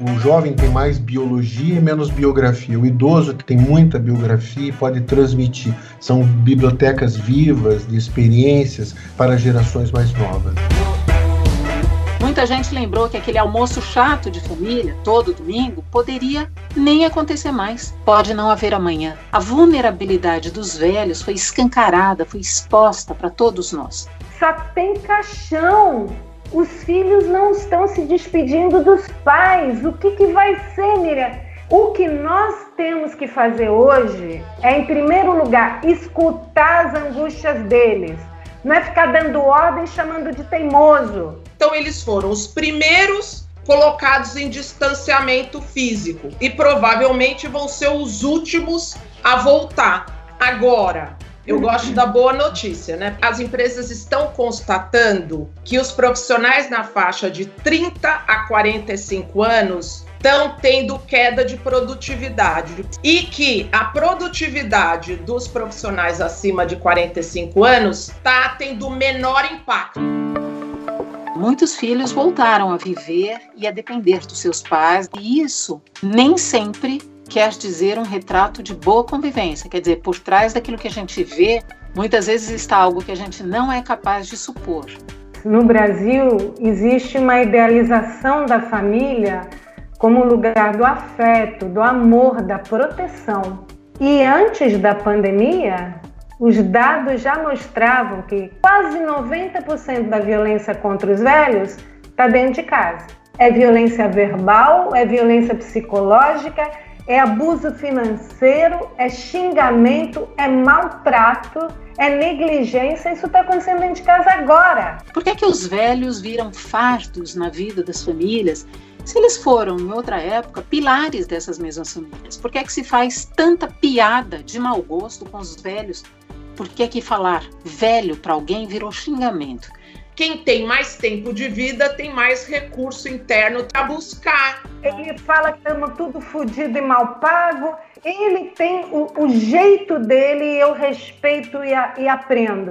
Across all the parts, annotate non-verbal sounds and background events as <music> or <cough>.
O jovem tem mais biologia e menos biografia. O idoso, que tem muita biografia, pode transmitir. São bibliotecas vivas de experiências para gerações mais novas. Muita gente lembrou que aquele almoço chato de família, todo domingo, poderia nem acontecer mais. Pode não haver amanhã. A vulnerabilidade dos velhos foi escancarada, foi exposta para todos nós. Só tem caixão. Os filhos não estão se despedindo dos pais. O que, que vai ser, Miriam? O que nós temos que fazer hoje é, em primeiro lugar, escutar as angústias deles. Não é ficar dando ordem chamando de teimoso. Então, eles foram os primeiros colocados em distanciamento físico e provavelmente vão ser os últimos a voltar. Agora, eu gosto da boa notícia, né? As empresas estão constatando que os profissionais na faixa de 30 a 45 anos estão tendo queda de produtividade e que a produtividade dos profissionais acima de 45 anos está tendo menor impacto. Muitos filhos voltaram a viver e a depender dos seus pais, e isso nem sempre quer dizer um retrato de boa convivência. Quer dizer, por trás daquilo que a gente vê, muitas vezes está algo que a gente não é capaz de supor. No Brasil, existe uma idealização da família como lugar do afeto, do amor, da proteção. E antes da pandemia, os dados já mostravam que quase 90% da violência contra os velhos está dentro de casa. É violência verbal, é violência psicológica, é abuso financeiro, é xingamento, é maltrato, é negligência. Isso está acontecendo dentro de casa agora. Por que, é que os velhos viram fardos na vida das famílias se eles foram, em outra época, pilares dessas mesmas famílias? Por que é que se faz tanta piada de mau gosto com os velhos? Por que é que falar velho para alguém virou xingamento? Quem tem mais tempo de vida tem mais recurso interno para buscar. Ele fala que estamos tudo fodido e mal pago. Ele tem o, o jeito dele e eu respeito e, a, e aprendo.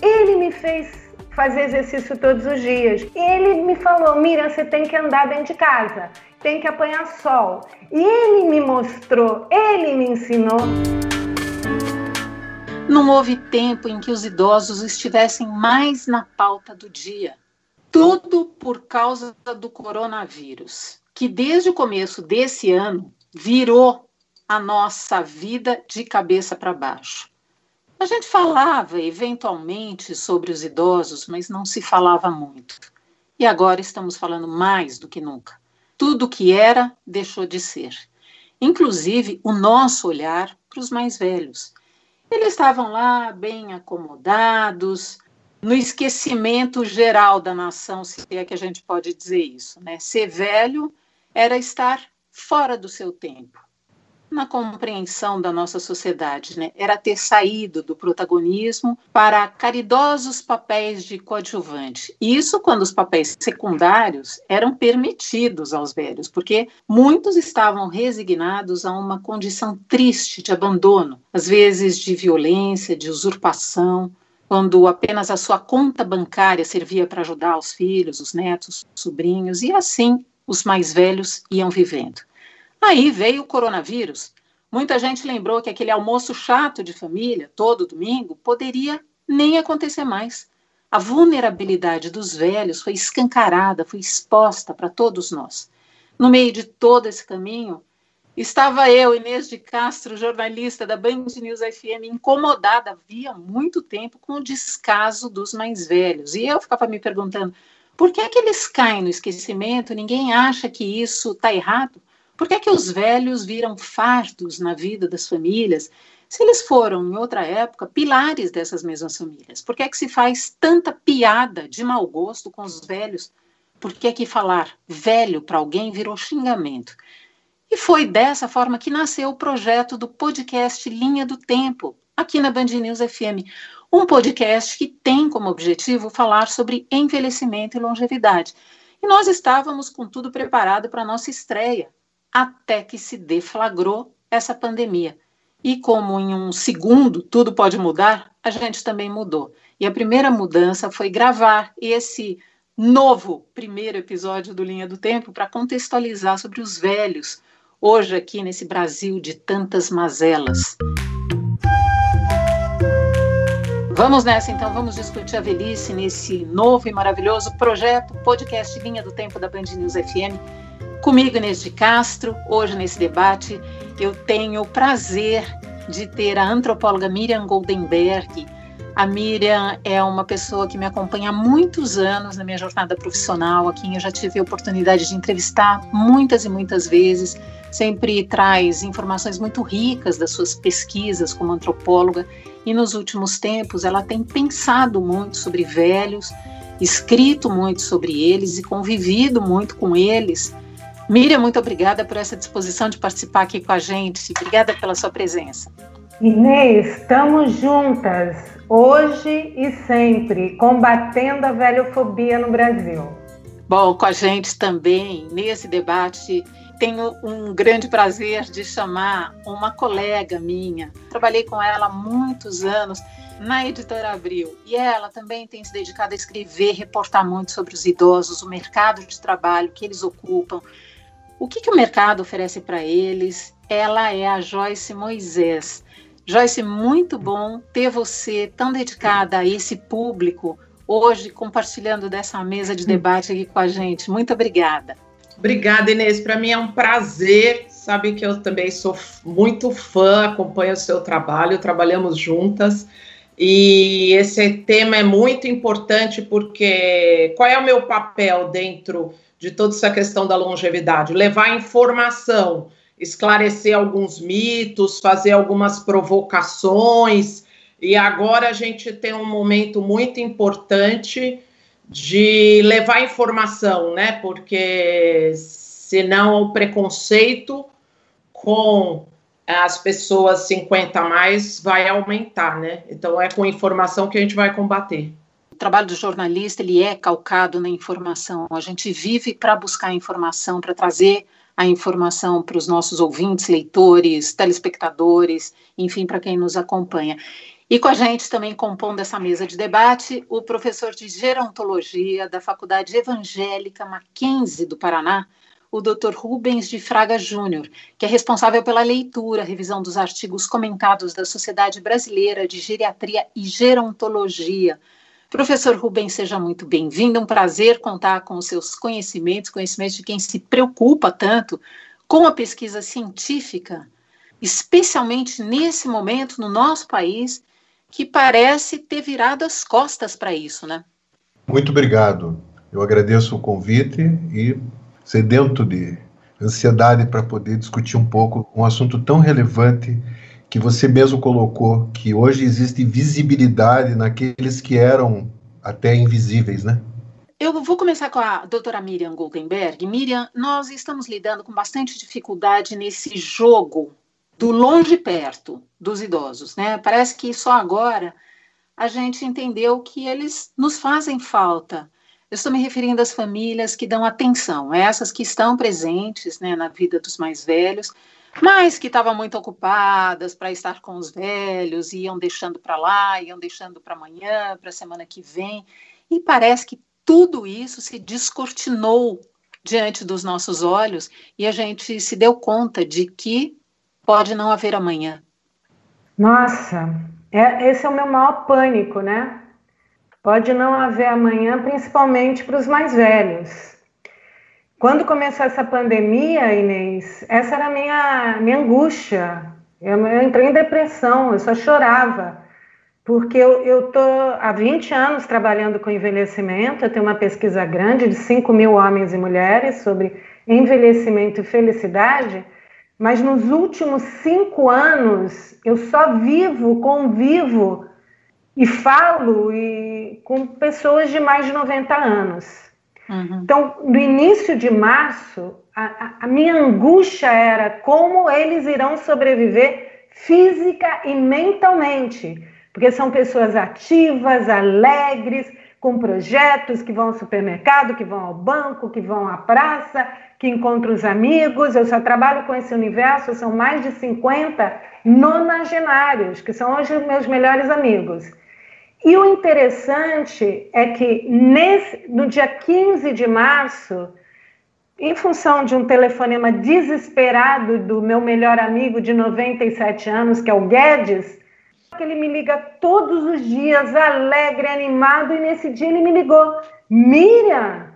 Ele me fez fazer exercício todos os dias. Ele me falou: Miriam, você tem que andar dentro de casa, tem que apanhar sol. E ele me mostrou, ele me ensinou. Não houve tempo em que os idosos estivessem mais na pauta do dia. Tudo por causa do coronavírus, que desde o começo desse ano virou a nossa vida de cabeça para baixo. A gente falava eventualmente sobre os idosos, mas não se falava muito. E agora estamos falando mais do que nunca. Tudo que era deixou de ser. Inclusive o nosso olhar para os mais velhos. Eles estavam lá bem acomodados, no esquecimento geral da nação, se é que a gente pode dizer isso. Né? Ser velho era estar fora do seu tempo na compreensão da nossa sociedade, né? Era ter saído do protagonismo para caridosos papéis de coadjuvante. Isso quando os papéis secundários eram permitidos aos velhos, porque muitos estavam resignados a uma condição triste de abandono, às vezes de violência, de usurpação, quando apenas a sua conta bancária servia para ajudar os filhos, os netos, os sobrinhos, e assim os mais velhos iam vivendo. Aí veio o coronavírus. Muita gente lembrou que aquele almoço chato de família, todo domingo, poderia nem acontecer mais. A vulnerabilidade dos velhos foi escancarada, foi exposta para todos nós. No meio de todo esse caminho, estava eu, Inês de Castro, jornalista da Band News FM, incomodada havia muito tempo com o descaso dos mais velhos. E eu ficava me perguntando, por que é que eles caem no esquecimento? Ninguém acha que isso está errado? Por que, é que os velhos viram fardos na vida das famílias se eles foram, em outra época, pilares dessas mesmas famílias? Por que é que se faz tanta piada de mau gosto com os velhos? Por que é que falar velho para alguém virou xingamento? E foi dessa forma que nasceu o projeto do podcast Linha do Tempo, aqui na Band News FM. Um podcast que tem como objetivo falar sobre envelhecimento e longevidade. E nós estávamos com tudo preparado para a nossa estreia, até que se deflagrou essa pandemia. E como em um segundo tudo pode mudar, a gente também mudou. E a primeira mudança foi gravar esse novo primeiro episódio do Linha do Tempo para contextualizar sobre os velhos, hoje aqui nesse Brasil de tantas mazelas. Vamos nessa então, vamos discutir a velhice nesse novo e maravilhoso projeto podcast Linha do Tempo da Band News FM. Comigo, Inês de Castro, hoje nesse debate eu tenho o prazer de ter a antropóloga Miriam Goldenberg. A Miriam é uma pessoa que me acompanha há muitos anos na minha jornada profissional, a quem eu já tive a oportunidade de entrevistar muitas e muitas vezes. Sempre traz informações muito ricas das suas pesquisas como antropóloga e nos últimos tempos ela tem pensado muito sobre velhos, escrito muito sobre eles e convivido muito com eles. Miriam, muito obrigada por essa disposição de participar aqui com a gente. Obrigada pela sua presença. Inês, estamos juntas, hoje e sempre, combatendo a velhofobia no Brasil. Bom, com a gente também, nesse debate, tenho um grande prazer de chamar uma colega minha. Trabalhei com ela há muitos anos na editora Abril e ela também tem se dedicado a escrever, reportar muito sobre os idosos, o mercado de trabalho que eles ocupam, o que, que o mercado oferece para eles. Ela é a Joyce Moisés. Joyce, muito bom ter você tão dedicada a esse público hoje compartilhando dessa mesa de debate aqui com a gente. Muito obrigada. Obrigada, Inês. Para mim é um prazer. Sabe que eu também sou muito fã, acompanho o seu trabalho, trabalhamos juntas. E esse tema é muito importante porque qual é o meu papel dentro de toda essa questão da longevidade? Levar informação, esclarecer alguns mitos, fazer algumas provocações. E agora a gente tem um momento muito importante de levar informação, né? Porque senão o preconceito com as pessoas 50 a mais vai aumentar, né? Então é com informação que a gente vai combater. O trabalho do jornalista ele é calcado na informação. A gente vive para buscar informação, para trazer a informação para os nossos ouvintes, leitores, telespectadores, enfim, para quem nos acompanha. E com a gente também compondo essa mesa de debate, o professor de gerontologia da Faculdade Evangélica Mackenzie do Paraná, o Dr. Rubens de Fraga Júnior, que é responsável pela leitura, revisão dos artigos comentados da Sociedade Brasileira de Geriatria e Gerontologia. Professor Rubens, seja muito bem-vindo. Um prazer contar com os seus conhecimentos, conhecimentos de quem se preocupa tanto com a pesquisa científica, especialmente nesse momento no nosso país que parece ter virado as costas para isso, né? Muito obrigado. Eu agradeço o convite e sedento de ansiedade para poder discutir um pouco um assunto tão relevante que você mesmo colocou, que hoje existe visibilidade naqueles que eram até invisíveis, né? Eu vou começar com a doutora Miriam Goldenberg. Miriam, nós estamos lidando com bastante dificuldade nesse jogo do longe perto dos idosos, né? Parece que só agora a gente entendeu que eles nos fazem falta. Eu estou me referindo às famílias que dão atenção, essas que estão presentes né, na vida dos mais velhos, mas que estavam muito ocupadas para estar com os velhos, iam deixando para lá, iam deixando para amanhã, para a semana que vem, e parece que tudo isso se descortinou diante dos nossos olhos e a gente se deu conta de que pode não haver amanhã. Nossa, é, esse é o meu maior pânico, né? Pode não haver amanhã, principalmente para os mais velhos. Quando começou essa pandemia, Inês, essa era a minha, minha angústia. Eu, eu entrei em depressão, eu só chorava. Porque eu estou há 20 anos trabalhando com envelhecimento, eu tenho uma pesquisa grande de 5 mil homens e mulheres sobre envelhecimento e felicidade. Mas nos últimos cinco anos eu só vivo, convivo e falo e, com pessoas de mais de 90 anos. Uhum. Então, no início de março, a, a, minha angústia era como eles irão sobreviver física e mentalmente, porque são pessoas ativas, alegres, com projetos que vão ao supermercado, que vão ao banco, que vão à praça, que encontro os amigos. Eu só trabalho com esse universo, são mais de 50 nonagenários, que são hoje meus melhores amigos. E o interessante é que nesse, no dia 15 de março, em função de um telefonema desesperado do meu melhor amigo de 97 anos, que é o Guedes, ele me liga todos os dias, alegre, animado, e nesse dia ele me ligou: Miriam,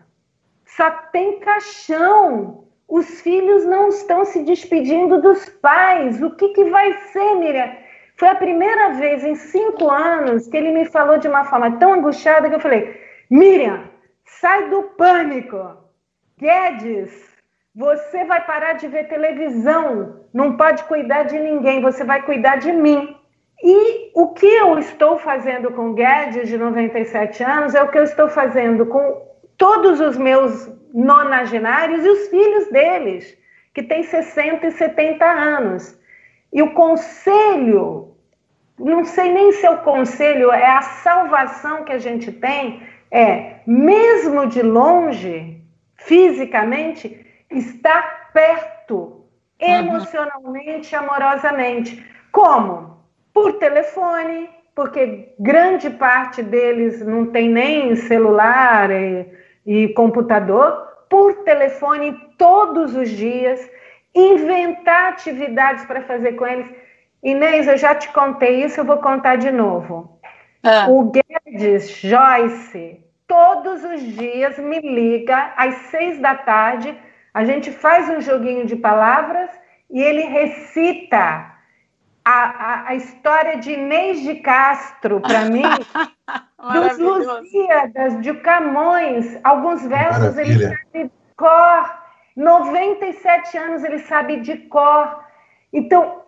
só tem caixão. Os filhos não estão se despedindo dos pais. O que, que vai ser, Miriam? Foi a primeira vez em cinco anos que ele me falou de uma forma tão angustiada que eu falei: Miriam, sai do pânico. Guedes, você vai parar de ver televisão. Não pode cuidar de ninguém, você vai cuidar de mim. E o que eu estou fazendo com Guedes, de 97 anos, é o que eu estou fazendo com todos os meus nonagenários e os filhos deles, que têm 60 e 70 anos. E o conselho, não sei nem se é o conselho, é a salvação que a gente tem, é, mesmo de longe, fisicamente, estar perto, uhum. emocionalmente, amorosamente. Como? Por telefone, porque grande parte deles não tem nem celular e, e computador, por telefone todos os dias, inventar atividades para fazer com eles. Inês, eu já te contei isso, eu vou contar de novo. Ah. O Guedes Joyce, todos os dias me liga às seis da tarde, a gente faz um joguinho de palavras e ele recita a, a, a história de Inês de Castro para <laughs> mim, dos Lusíadas, de Camões, alguns versos Maravilha. ele sabe de cor, 97 anos ele sabe de cor. Então,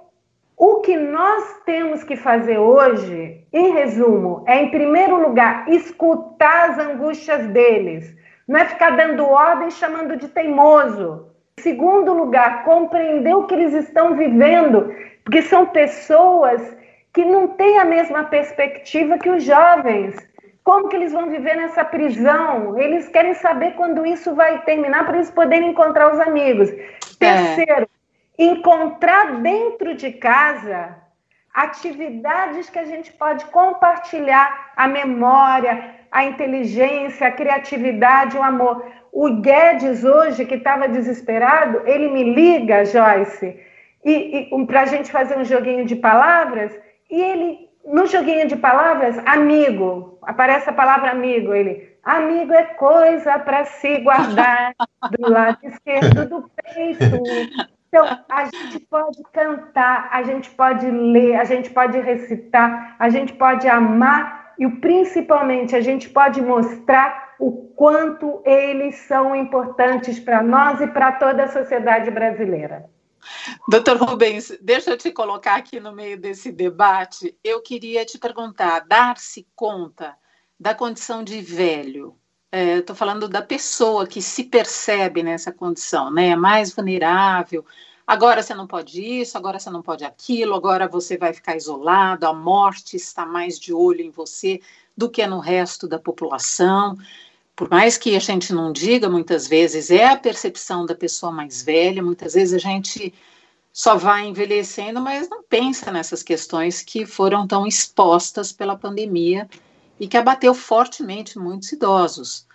o que nós temos que fazer hoje, em resumo, é, em primeiro lugar, escutar as angústias deles. Não é ficar dando ordem chamando de teimoso. Em segundo lugar, compreender o que eles estão vivendo, porque são pessoas que não têm a mesma perspectiva que os jovens. Como que eles vão viver nessa prisão? Eles querem saber quando isso vai terminar para eles poderem encontrar os amigos. É. Encontrar dentro de casa atividades que a gente pode compartilhar a memória, a inteligência, a criatividade, o amor. O Guedes hoje, que estava desesperado, ele me liga, Joyce, e, e para a gente fazer um joguinho de palavras, e ele, no joguinho de palavras, amigo, aparece a palavra amigo, ele, amigo é coisa para se guardar do lado esquerdo do peito. <laughs> Então, a gente pode cantar, a gente pode ler, a gente pode recitar, a gente pode amar e principalmente a gente pode mostrar o quanto eles são importantes para nós e para toda a sociedade brasileira. Doutor Rubens, deixa eu te colocar aqui no meio desse debate. Eu queria te perguntar: dar-se conta da condição de velho? Estou é, falando da pessoa que se percebe nessa condição, né? Mais vulnerável. Agora você não pode isso, agora você não pode aquilo, agora você vai ficar isolado, a morte está mais de olho em você do que no resto da população por mais que a gente não diga muitas vezes, é a percepção da pessoa mais velha, muitas vezes a gente só vai envelhecendo, mas não pensa nessas questões que foram tão expostas pela pandemia e que abateu fortemente muitos idosos.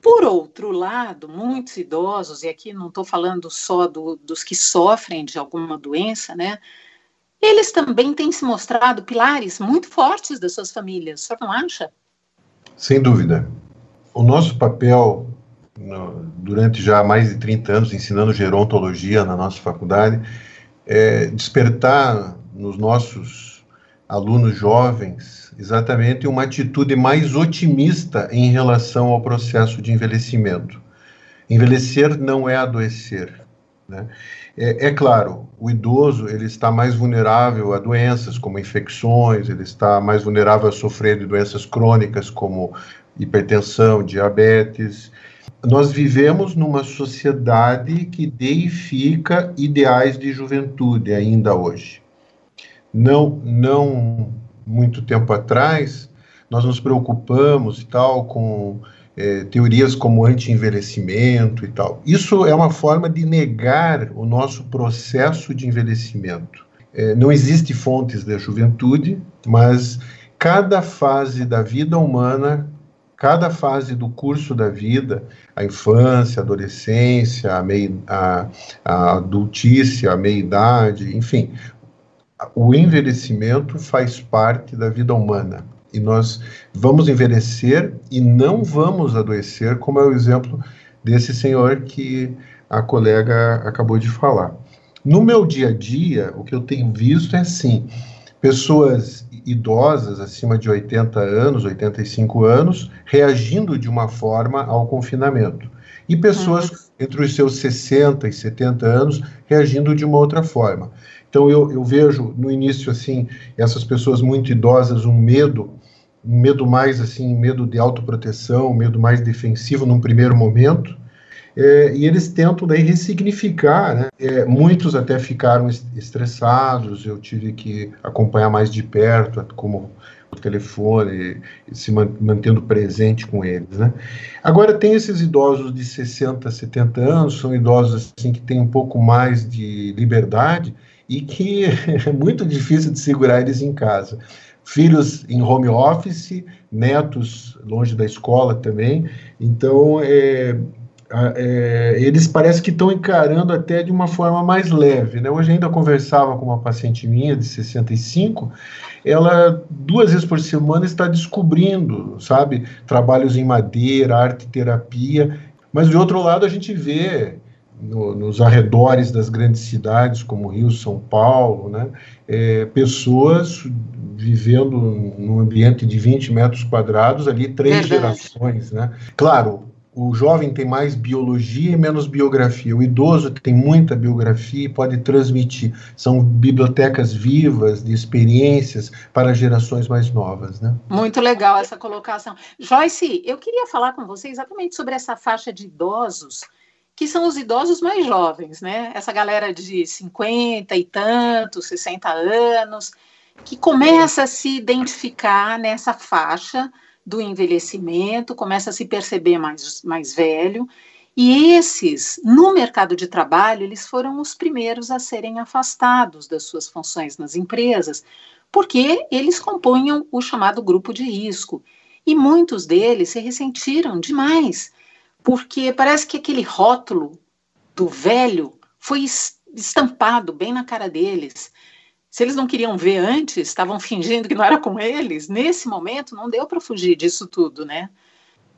Por outro lado, muitos idosos, e aqui não estou falando só do, dos que sofrem de alguma doença, né? Eles também têm se mostrado pilares muito fortes das suas famílias, o senhor não acha? Sem dúvida o nosso papel durante já mais de 30 anos ensinando gerontologia na nossa faculdade é despertar nos nossos alunos jovens exatamente uma atitude mais otimista em relação ao processo de envelhecimento. Envelhecer não é adoecer. Né? É, é, claro, o idoso ele está mais vulnerável a doenças como infecções, ele está mais vulnerável a sofrer de doenças crônicas como hipertensão, diabetes. Nós vivemos numa sociedade que deifica ideais de juventude ainda hoje. Não, não muito tempo atrás, nós nos preocupamos e tal com é, teorias como anti-envelhecimento e tal. Isso é uma forma de negar o nosso processo de envelhecimento. É, não existe fontes da juventude, mas cada fase da vida humana, cada fase do curso da vida, a infância, a adolescência, a, meia, a, a a meia-idade, enfim, o envelhecimento faz parte da vida humana. E nós vamos envelhecer e não vamos adoecer, como é o exemplo desse senhor que a colega acabou de falar. No meu dia a dia, o que eu tenho visto é assim: pessoas idosas acima de 80 anos, 85 anos, reagindo de uma forma ao confinamento. E pessoas uhum. entre os seus 60 e 70 anos reagindo de uma outra forma. Então eu, eu vejo no início assim essas pessoas muito idosas um medo, um medo mais assim, medo de autoproteção, um medo mais defensivo num primeiro momento, é, e eles tentam daí ressignificar, né? É, muitos até ficaram estressados, eu tive que acompanhar mais de perto, como o telefone, se mantendo presente com eles, né? Agora tem esses idosos de 60, 70 anos, são idosos assim que têm um pouco mais de liberdade e que <laughs> é muito difícil de segurar eles em casa filhos em home office, netos longe da escola também. Então, é, é, eles parecem que estão encarando até de uma forma mais leve. Né? Hoje ainda conversava com uma paciente minha de 65, ela duas vezes por semana está descobrindo, sabe, trabalhos em madeira, arte terapia, mas de outro lado a gente vê no, nos arredores das grandes cidades como Rio, São Paulo, né, é, pessoas vivendo num ambiente de 20 metros quadrados ali três gerações, né? Claro, o jovem tem mais biologia e menos biografia. O idoso tem muita biografia e pode transmitir. São bibliotecas vivas de experiências para gerações mais novas, né? Muito legal essa colocação. Joyce, eu queria falar com você exatamente sobre essa faixa de idosos, que são os idosos mais jovens, né? Essa galera de 50 e tantos, 60 anos, que começa a se identificar nessa faixa do envelhecimento, começa a se perceber mais, mais velho. E esses, no mercado de trabalho, eles foram os primeiros a serem afastados das suas funções nas empresas, porque eles compunham o chamado grupo de risco. E muitos deles se ressentiram demais, porque parece que aquele rótulo do velho foi estampado bem na cara deles. Se eles não queriam ver antes, estavam <laughs> fingindo que não era com eles, nesse momento não deu para fugir disso tudo, né?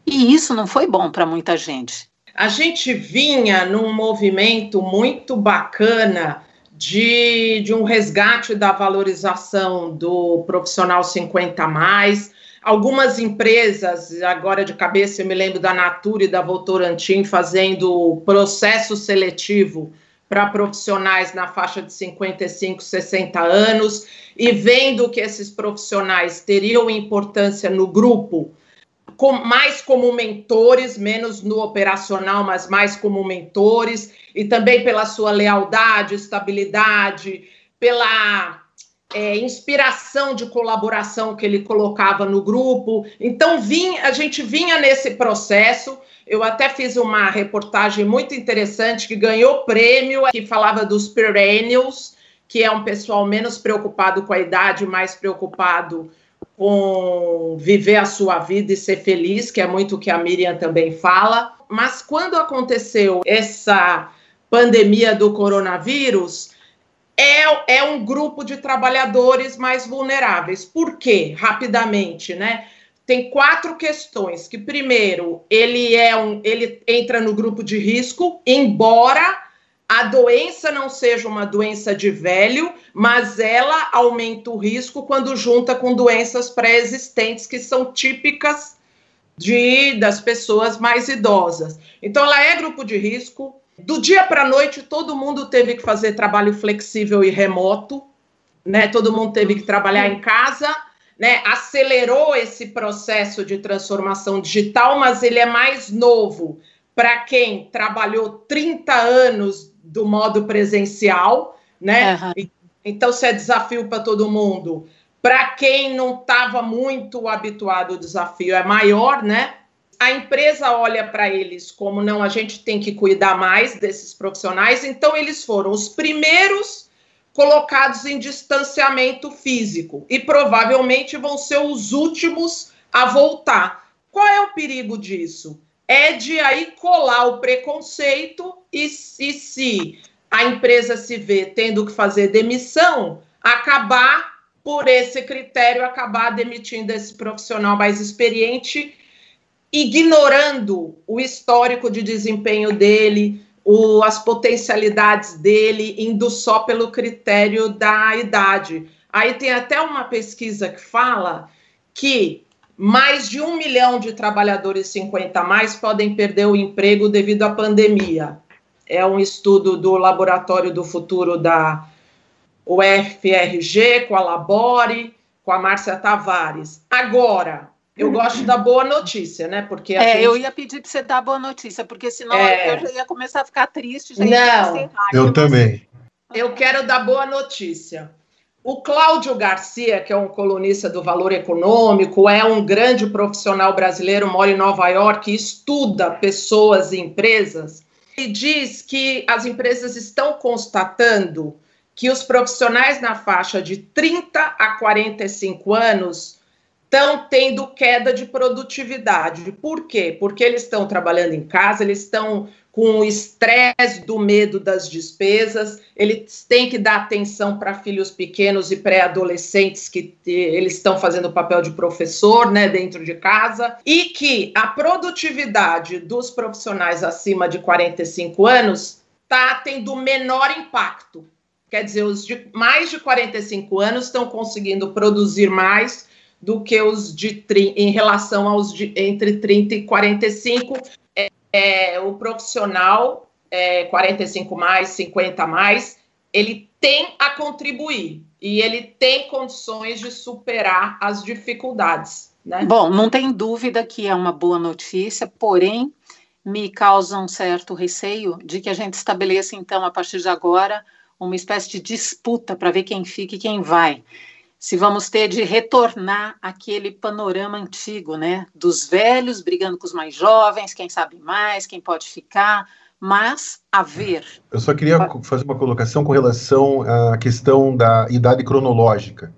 E isso não foi bom para muita gente. A gente vinha num movimento muito bacana de, de um resgate da valorização do profissional 50 mais. Algumas empresas, agora de cabeça eu me lembro da Natura e da Votorantim fazendo processo seletivo para profissionais na faixa de 55, 60 anos, e vendo que esses profissionais teriam importância no grupo, com, mais como mentores, menos no operacional, mas mais como mentores, e também pela sua lealdade, estabilidade, pela é, inspiração de colaboração que ele colocava no grupo. Então, vinha, a gente vinha nesse processo eu até fiz uma reportagem muito interessante que ganhou prêmio, que falava dos perennials, que é um pessoal menos preocupado com a idade, mais preocupado com viver a sua vida e ser feliz, que é muito o que a Miriam também fala. Mas quando aconteceu essa pandemia do coronavírus, é, é um grupo de trabalhadores mais vulneráveis. Por quê? Rapidamente, né? tem quatro questões. Que primeiro, ele é um, ele entra no grupo de risco, embora a doença não seja uma doença de velho, mas ela aumenta o risco quando junta com doenças pré-existentes que são típicas de das pessoas mais idosas. Então ela é grupo de risco. Do dia para a noite todo mundo teve que fazer trabalho flexível e remoto, né? Todo mundo teve que trabalhar em casa né, acelerou esse processo de transformação digital, mas ele é mais novo para quem trabalhou 30 anos do modo presencial, né? Uhum. Então, se é desafio para todo mundo. Para quem não estava muito habituado, o desafio é maior, né? A empresa olha para eles como não, a gente tem que cuidar mais desses profissionais, então eles foram os primeiros colocados em distanciamento físico e provavelmente vão ser os últimos a voltar. Qual é o perigo disso? É de aí colar o preconceito e, e se a empresa se vê tendo que fazer demissão, acabar por esse critério acabar demitindo esse profissional mais experiente, ignorando o histórico de desempenho dele, o, as potencialidades dele, indo só pelo critério da idade. Aí tem até uma pesquisa que fala que mais de um milhão de trabalhadores 50 a mais podem perder o emprego devido à pandemia. É um estudo do Laboratório do Futuro da UFRG, com a Labore, com a Márcia Tavares. Agora, eu gosto da boa notícia, né? Porque é, gente... eu ia pedir para você dar boa notícia, porque senão é... eu já ia começar a ficar triste. Já Não, eu também. Eu quero dar boa notícia. O Cláudio Garcia, que é um colunista do Valor Econômico, é um grande profissional brasileiro, mora em Nova York, estuda pessoas e empresas, e diz que as empresas estão constatando que os profissionais na faixa de 30 a 45 anos estão tendo queda de produtividade. Por quê? Porque eles estão trabalhando em casa, eles estão com o estresse do medo das despesas, eles têm que dar atenção para filhos pequenos e pré-adolescentes que eles estão fazendo o papel de professor, né, dentro de casa, e que a produtividade dos profissionais acima de 45 anos está tendo menor impacto. Quer dizer, os de mais de 45 anos estão conseguindo produzir mais do que os de em relação aos de entre 30 e 45. É, é, o profissional, é, 45 mais, 50 mais, ele tem a contribuir e ele tem condições de superar as dificuldades. Né? Bom, não tem dúvida que é uma boa notícia, porém me causa um certo receio de que a gente estabeleça, então, a partir de agora, uma espécie de disputa para ver quem fica e quem vai se vamos ter de retornar aquele panorama antigo, né? Dos velhos brigando com os mais jovens, quem sabe mais, quem pode ficar, mas a ver. Eu só queria fazer uma colocação com relação à questão da idade cronológica.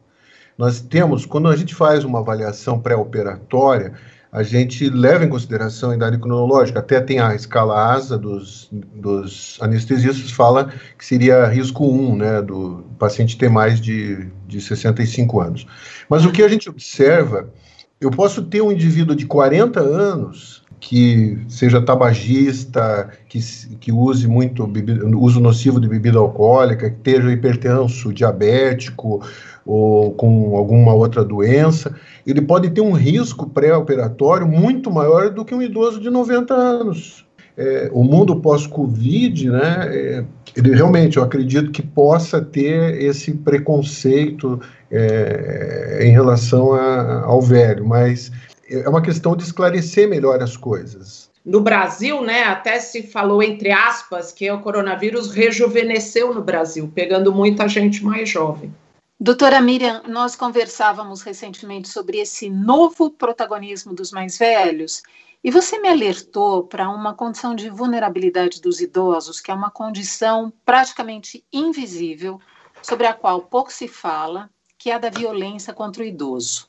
Nós temos, quando a gente faz uma avaliação pré-operatória, a gente leva em consideração a idade cronológica. Até tem a escala ASA dos, dos anestesistas, fala que seria risco 1, né, do paciente ter mais de, de 65 anos. Mas o que a gente observa, eu posso ter um indivíduo de 40 anos que seja tabagista, que, que use muito bebida, uso nocivo de bebida alcoólica, que esteja hipertenso, diabético, ou com alguma outra doença, ele pode ter um risco pré-operatório muito maior do que um idoso de 90 anos. É, o mundo pós-Covid, né, é, ele realmente, eu acredito que possa ter esse preconceito é, em relação a, ao velho, mas é uma questão de esclarecer melhor as coisas. No Brasil, né, até se falou entre aspas que o coronavírus rejuvenesceu no Brasil, pegando muita gente mais jovem. Doutora Miriam, nós conversávamos recentemente sobre esse novo protagonismo dos mais velhos e você me alertou para uma condição de vulnerabilidade dos idosos, que é uma condição praticamente invisível, sobre a qual pouco se fala, que é a da violência contra o idoso.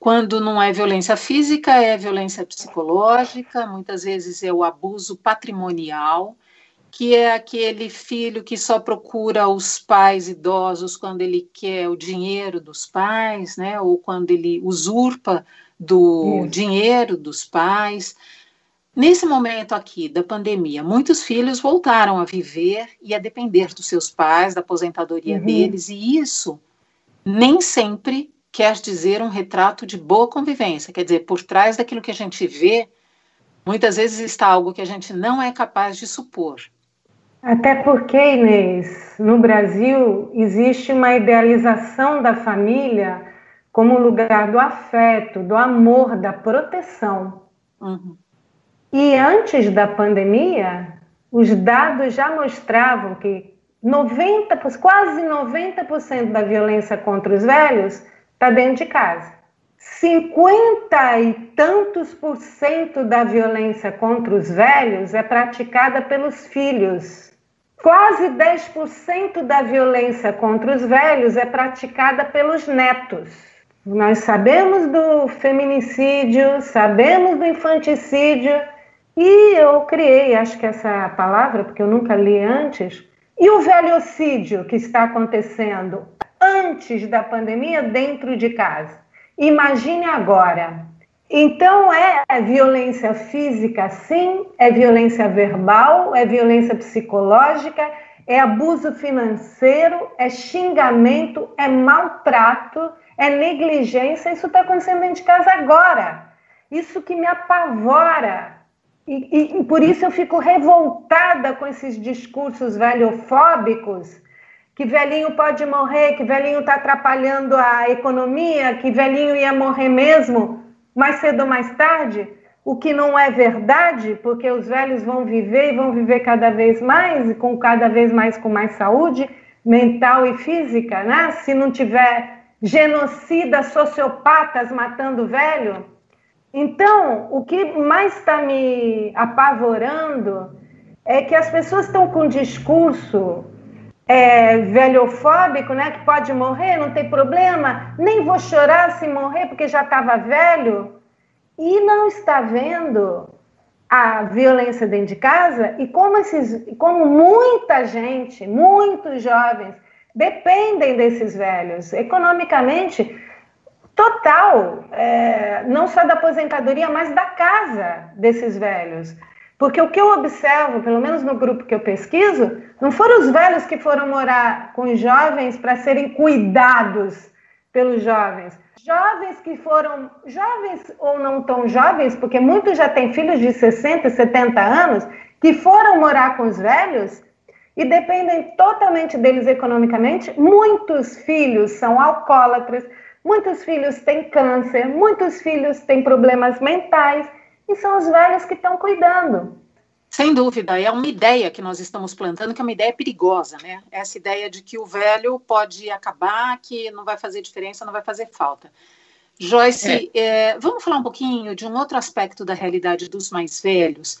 Quando não é violência física, é violência psicológica, muitas vezes é o abuso patrimonial que é aquele filho que só procura os pais idosos quando ele quer o dinheiro dos pais, né? Ou quando ele usurpa do Isso. dinheiro dos pais. Nesse momento aqui da pandemia, muitos filhos voltaram a viver e a depender dos seus pais, da aposentadoria uhum. deles, e isso nem sempre quer dizer um retrato de boa convivência. Quer dizer, por trás daquilo que a gente vê, muitas vezes está algo que a gente não é capaz de supor. Até porque, Inês, no Brasil existe uma idealização da família como lugar do afeto, do amor, da proteção. Uhum. E antes da pandemia, os dados já mostravam que 90, quase 90% da violência contra os velhos está dentro de casa. 50 e tantos por cento da violência contra os velhos é praticada pelos filhos Quase 10% da violência contra os velhos é praticada pelos netos. Nós sabemos do feminicídio, sabemos do infanticídio, e eu criei, acho que essa palavra, porque eu nunca li antes, e o velhocídio que está acontecendo antes da pandemia dentro de casa. Imagine agora. Então é violência física, sim, é violência verbal, é violência psicológica, é abuso financeiro, é xingamento, é maltrato, é negligência. Isso está acontecendo dentro de casa agora. Isso que me apavora. E, e, e por isso eu fico revoltada com esses discursos velhofóbicos que velhinho pode morrer, que velhinho está atrapalhando a economia, que velhinho ia morrer mesmo, mais cedo ou mais tarde, o que não é verdade, porque os velhos vão viver e vão viver cada vez mais, e com cada vez mais com mais saúde mental e física, né? Se não tiver genocida, sociopatas matando velho. Então, o que mais está me apavorando é que as pessoas estão com discurso é, velhofóbico, né, que pode morrer, não tem problema, nem vou chorar se morrer porque já estava velho, e não está vendo a violência dentro de casa? E como, esses, como muita gente, muitos jovens, dependem desses velhos economicamente, total, é, não só da aposentadoria, mas da casa desses velhos. Porque o que eu observo, pelo menos no grupo que eu pesquiso, não foram os velhos que foram morar com os jovens para serem cuidados pelos jovens. Jovens que foram, jovens ou não tão jovens, porque muitos já têm filhos de 60, 70 anos, que foram morar com os velhos e dependem totalmente deles economicamente. Muitos filhos são alcoólatras, muitos filhos têm câncer, muitos filhos têm problemas mentais e são os velhos que estão cuidando. Sem dúvida, é uma ideia que nós estamos plantando, que é uma ideia perigosa, né? Essa ideia de que o velho pode acabar, que não vai fazer diferença, não vai fazer falta. Joyce, é. É, vamos falar um pouquinho de um outro aspecto da realidade dos mais velhos.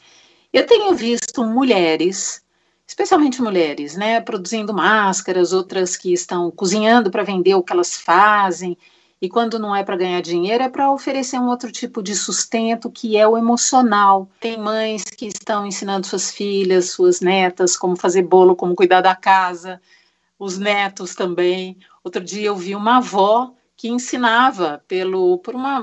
Eu tenho visto mulheres, especialmente mulheres, né, produzindo máscaras, outras que estão cozinhando para vender o que elas fazem, e quando não é para ganhar dinheiro, é para oferecer um outro tipo de sustento que é o emocional. Tem mães que estão ensinando suas filhas, suas netas, como fazer bolo, como cuidar da casa, os netos também. Outro dia eu vi uma avó que ensinava pelo por uma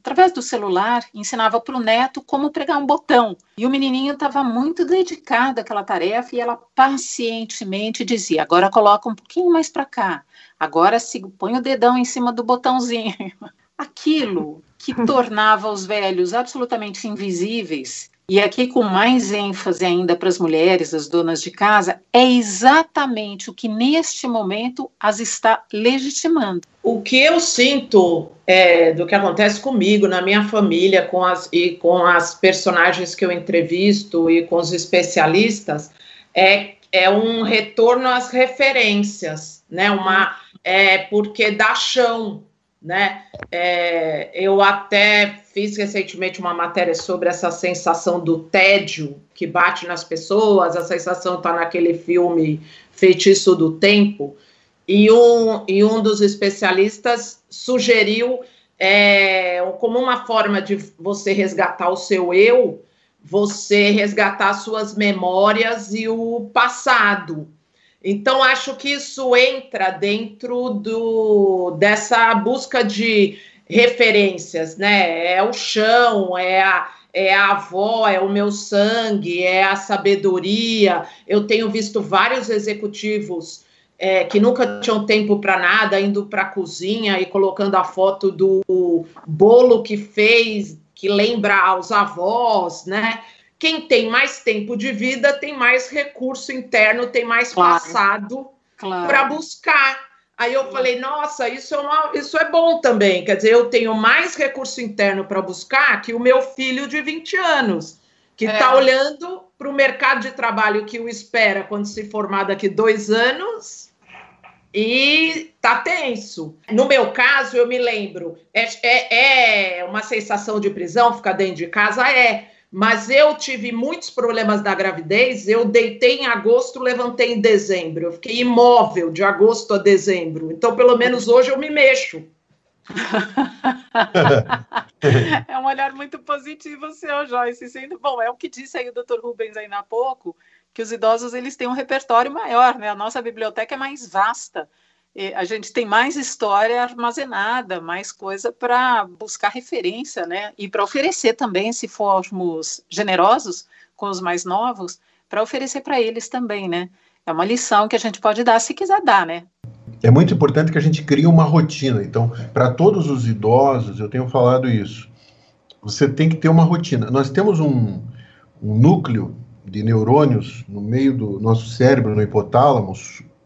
através do celular ensinava para o neto como pregar um botão. E o menininho estava muito dedicado àquela tarefa e ela pacientemente dizia agora coloca um pouquinho mais para cá. Agora põe o dedão em cima do botãozinho. <laughs> Aquilo que tornava os velhos absolutamente invisíveis e aqui com mais ênfase ainda para as mulheres, as donas de casa, é exatamente o que neste momento as está legitimando. O que eu sinto é, do que acontece comigo, na minha família, com as, e com as personagens que eu entrevisto e com os especialistas, é, é um retorno às referências, né? Uma, é, porque dá chão, né? É, eu até fiz recentemente uma matéria sobre essa sensação do tédio que bate nas pessoas, a sensação está naquele filme Feitiço do Tempo, e um, e um dos especialistas sugeriu é, como uma forma de você resgatar o seu eu, você resgatar suas memórias e o passado. Então, acho que isso entra dentro do, dessa busca de referências, né? É o chão, é a, é a avó, é o meu sangue, é a sabedoria. Eu tenho visto vários executivos é, que nunca tinham tempo para nada, indo para a cozinha e colocando a foto do bolo que fez, que lembra aos avós, né? Quem tem mais tempo de vida tem mais recurso interno, tem mais claro. passado claro. para buscar. Aí eu falei, nossa, isso é, uma, isso é bom também. Quer dizer, eu tenho mais recurso interno para buscar que o meu filho de 20 anos, que está é. olhando para o mercado de trabalho que o espera quando se formar daqui dois anos e tá tenso. No meu caso, eu me lembro, é, é, é uma sensação de prisão ficar dentro de casa? É mas eu tive muitos problemas da gravidez. Eu deitei em agosto, levantei em dezembro. Eu fiquei imóvel de agosto a dezembro. Então, pelo menos hoje eu me mexo. <laughs> é um olhar muito positivo seu, Joyce. Sendo bom, é o que disse aí o Dr. Rubens ainda há pouco, que os idosos eles têm um repertório maior, né? A nossa biblioteca é mais vasta. A gente tem mais história armazenada, mais coisa para buscar referência, né? E para oferecer também, se formos generosos com os mais novos, para oferecer para eles também, né? É uma lição que a gente pode dar se quiser dar, né? é muito importante que a gente crie uma rotina. Então, para todos os idosos, eu tenho falado isso. Você tem que ter uma rotina. Nós temos um, um núcleo de neurônios no meio do nosso cérebro, no hipotálamo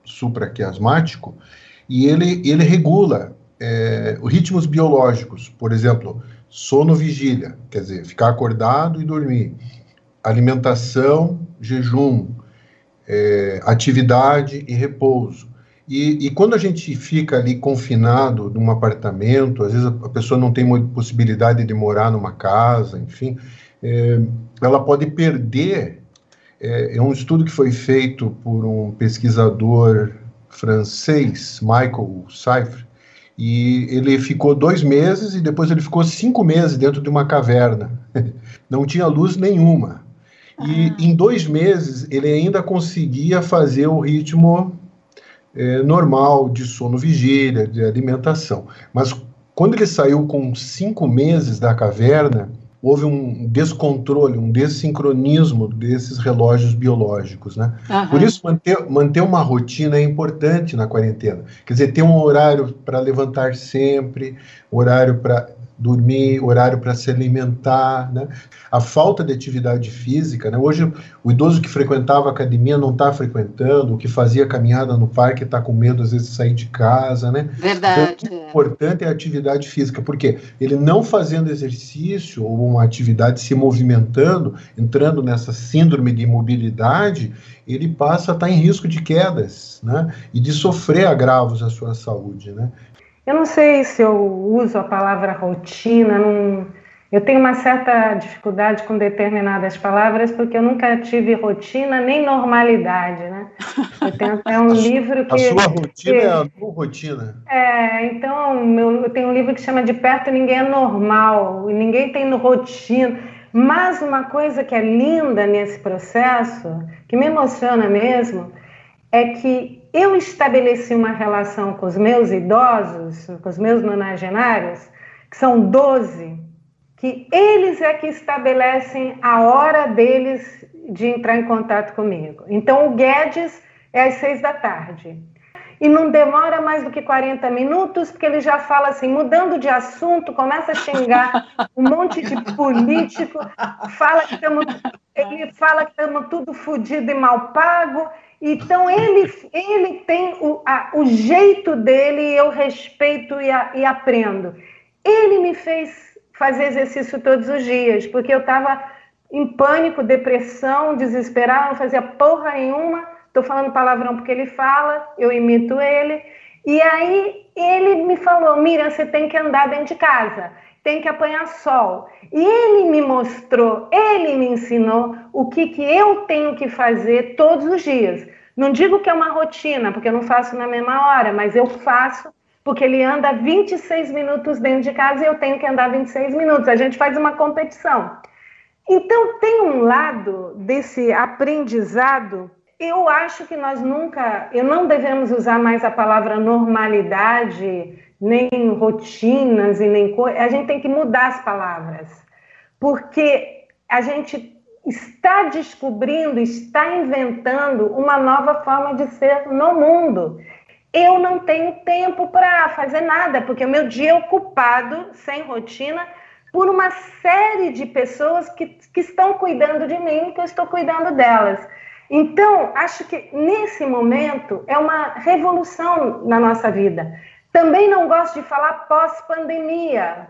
supraquiasmático, e ele, ele regula é, ritmos biológicos. Por exemplo, sono-vigília, quer dizer, ficar acordado e dormir. Alimentação, jejum, é, atividade e repouso. E, e, quando a gente fica ali confinado num apartamento, às vezes a, pessoa não tem possibilidade de morar numa casa, enfim, é, ela pode perder. É, é, um estudo que foi feito por um pesquisador francês, Michael Seifert, e ele ficou dois meses e depois ele ficou cinco meses dentro de uma caverna. <laughs> Não tinha luz nenhuma. E em dois meses ele ainda conseguia fazer o ritmo é, normal de sono vigília, de alimentação. Mas quando ele saiu com cinco meses da caverna, houve um descontrole, um desincronismo desses relógios biológicos, né? Uhum. Por isso manter, manter uma rotina é importante na quarentena. Quer dizer, ter um horário para levantar sempre, horário para dormir, horário para se alimentar, né? A falta de atividade física, né? Hoje o idoso que frequentava a academia não está frequentando, o que fazia caminhada no parque está com medo às vezes de sair de casa, né? Verdade. Então, o importante é a atividade física, porque ele não fazendo exercício ou uma atividade se movimentando, entrando nessa síndrome de imobilidade, ele passa a estar tá em risco de quedas, né? E de sofrer agravos à sua saúde, né? Eu não sei se eu uso a palavra rotina, não, eu tenho uma certa dificuldade com determinadas palavras porque eu nunca tive rotina nem normalidade, né? <laughs> Eu tenho até um livro que... A sua rotina que, é a tua rotina. É, então meu, eu tenho um livro que chama De Perto Ninguém é Normal, e ninguém tem rotina. Mas uma coisa que é linda nesse processo, que me emociona mesmo, é que eu estabeleci uma relação com os meus idosos, com os meus nonagenários, que são 12, que eles é que estabelecem a hora deles de entrar em contato comigo. Então, o Guedes é às seis da tarde. E não demora mais do que 40 minutos, porque ele já fala assim, mudando de assunto, começa a xingar um monte de político, fala que estamos, ele fala que estamos tudo fodido e mal pago, então, ele, ele tem o, a, o jeito dele, eu respeito e, a, e aprendo. Ele me fez fazer exercício todos os dias, porque eu estava em pânico, depressão, desesperada, não fazia porra nenhuma. Estou falando palavrão porque ele fala, eu imito ele. E aí ele me falou: Miriam, você tem que andar dentro de casa tem que apanhar sol. E ele me mostrou, ele me ensinou o que, que eu tenho que fazer todos os dias. Não digo que é uma rotina, porque eu não faço na mesma hora, mas eu faço porque ele anda 26 minutos dentro de casa e eu tenho que andar 26 minutos. A gente faz uma competição. Então, tem um lado desse aprendizado. Eu acho que nós nunca, eu não devemos usar mais a palavra normalidade nem rotinas e nem coisas. A gente tem que mudar as palavras, porque a gente está descobrindo, está inventando uma nova forma de ser no mundo. Eu não tenho tempo para fazer nada, porque o meu dia é ocupado, sem rotina, por uma série de pessoas que, que estão cuidando de mim que eu estou cuidando delas. Então, acho que nesse momento é uma revolução na nossa vida. Também não gosto de falar pós-pandemia,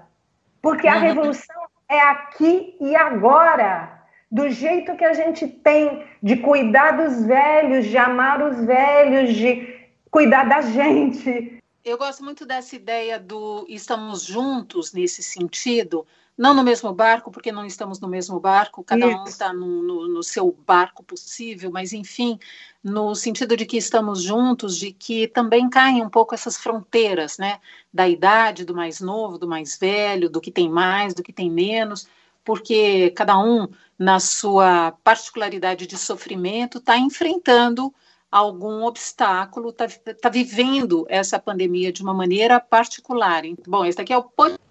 porque a uhum. revolução é aqui e agora, do jeito que a gente tem de cuidar dos velhos, de amar os velhos, de cuidar da gente. Eu gosto muito dessa ideia do estamos juntos nesse sentido, não no mesmo barco, porque não estamos no mesmo barco, cada Isso. um está no, no, no, seu barco possível, mas enfim, no sentido de que estamos juntos, de que também caem um pouco essas fronteiras, né, da idade, do mais novo, do mais velho, do que tem mais, do que tem menos, porque cada um, na sua particularidade de sofrimento, está enfrentando algum obstáculo, está tá vivendo essa pandemia de uma maneira particular. Bom, esse aqui é o podcast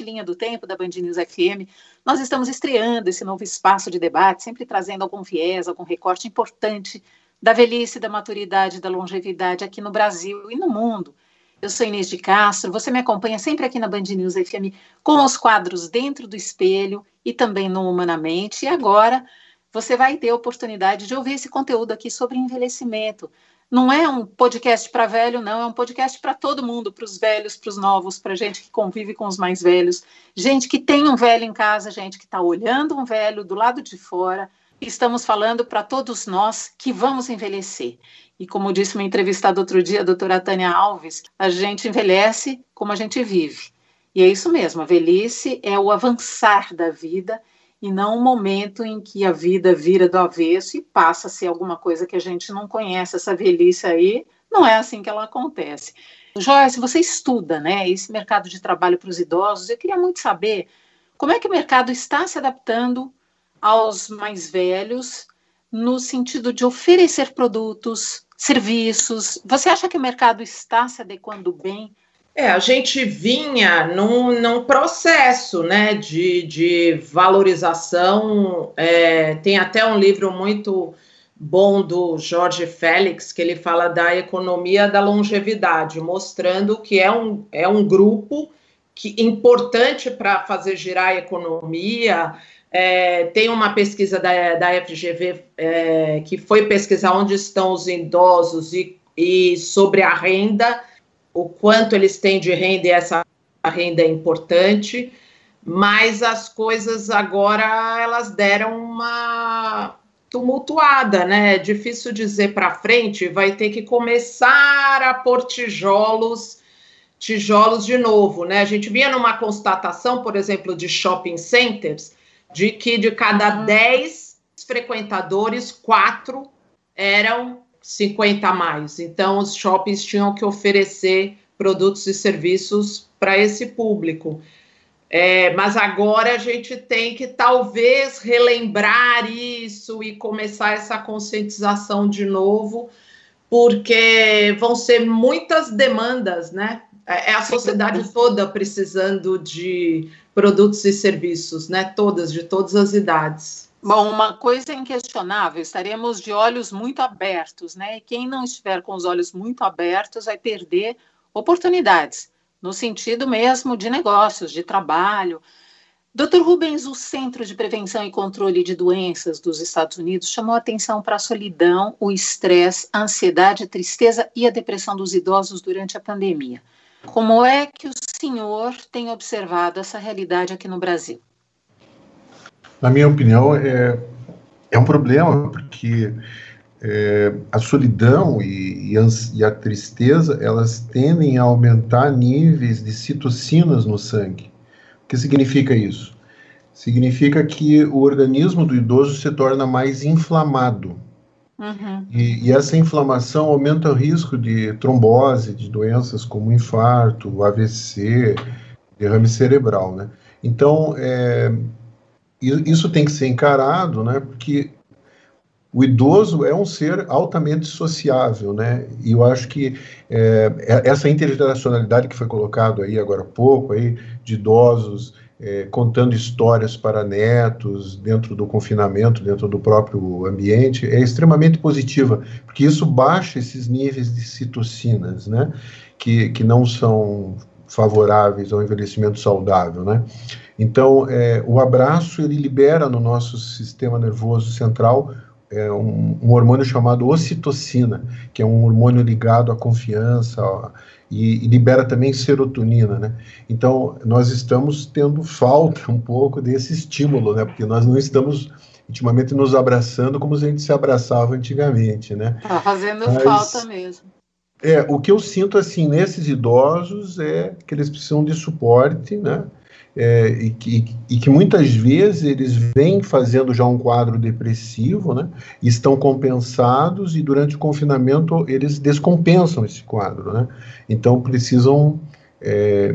Linha do Tempo da Band News FM. Nós estamos estreando esse novo espaço de debate, sempre trazendo algum viés, algum recorte importante da velhice, da maturidade, da longevidade aqui no Brasil e no mundo. Eu sou Inês de Castro, você me acompanha sempre aqui na Band News FM com os quadros Dentro do Espelho e também no Humanamente. E agora você vai ter a oportunidade de ouvir esse conteúdo aqui sobre envelhecimento, não é um podcast para velho, não, é um podcast para todo mundo, para os velhos, para os novos, para gente que convive com os mais velhos, gente que tem um velho em casa, gente que está olhando um velho do lado de fora. Estamos falando para todos nós que vamos envelhecer. E como disse uma entrevistada outro dia, a doutora Tânia Alves, a gente envelhece como a gente vive. E é isso mesmo, a velhice é o avançar da vida e não um momento em que a vida vira do avesso e passa a ser alguma coisa que a gente não conhece. Essa velhice aí não é assim que ela acontece. Joyce, você estuda né, esse mercado de trabalho para os idosos. Eu queria muito saber como é que o mercado está se adaptando aos mais velhos no sentido de oferecer produtos, serviços. Você acha que o mercado está se adequando bem é, a gente vinha num, num processo né, de, de valorização. É, tem até um livro muito bom do Jorge Félix, que ele fala da economia da longevidade, mostrando que é um, é um grupo que, importante para fazer girar a economia. É, tem uma pesquisa da, da FGV é, que foi pesquisar onde estão os idosos e, e sobre a renda o quanto eles têm de renda e essa renda é importante, mas as coisas agora elas deram uma tumultuada, né? É difícil dizer para frente, vai ter que começar a pôr tijolos, tijolos de novo, né? A gente vinha numa constatação, por exemplo, de shopping centers, de que de cada 10 frequentadores, quatro eram 50 a mais. Então, os shoppings tinham que oferecer produtos e serviços para esse público. É, mas agora a gente tem que talvez relembrar isso e começar essa conscientização de novo, porque vão ser muitas demandas, né? É, é a sociedade toda precisando de produtos e serviços, né? Todas, de todas as idades. Bom, uma coisa inquestionável, estaremos de olhos muito abertos, né? E quem não estiver com os olhos muito abertos vai perder oportunidades, no sentido mesmo de negócios, de trabalho. Dr. Rubens, o Centro de Prevenção e Controle de Doenças dos Estados Unidos chamou atenção para a solidão, o estresse, a ansiedade, a tristeza e a depressão dos idosos durante a pandemia. Como é que o senhor tem observado essa realidade aqui no Brasil? Na minha opinião, é, é um problema, porque é, a solidão e, e, a, tristeza, elas tendem a aumentar níveis de citocinas no sangue. O que significa isso? Significa que o organismo do idoso se torna mais inflamado. Uhum. E, e, essa inflamação aumenta o risco de trombose, de doenças como infarto, AVC, derrame cerebral, né? Então, é, isso tem que ser encarado, né? Porque o idoso é um ser altamente sociável, né? E eu acho que é, é, essa intergeracionalidade que foi colocado aí agora há pouco, aí, de idosos é, contando histórias para netos dentro do confinamento, dentro do próprio ambiente, é extremamente positiva, porque isso baixa esses níveis de citocinas, né? Que, que não são favoráveis ao envelhecimento saudável, né? Então, é, o abraço ele libera no nosso sistema nervoso central é, um, um, hormônio chamado ocitocina, que é um hormônio ligado à confiança ó, e, e, libera também serotonina, né? Então, nós estamos tendo falta um pouco desse estímulo, né? Porque nós não estamos intimamente nos abraçando como a gente se abraçava antigamente, né? Tá fazendo Mas, falta mesmo. É, o que eu sinto assim nesses idosos é que eles precisam de suporte, né? é, e, que, e, que, muitas vezes eles vêm fazendo já um quadro depressivo, né? Estão compensados e durante o confinamento eles descompensam esse quadro, né? Então precisam é,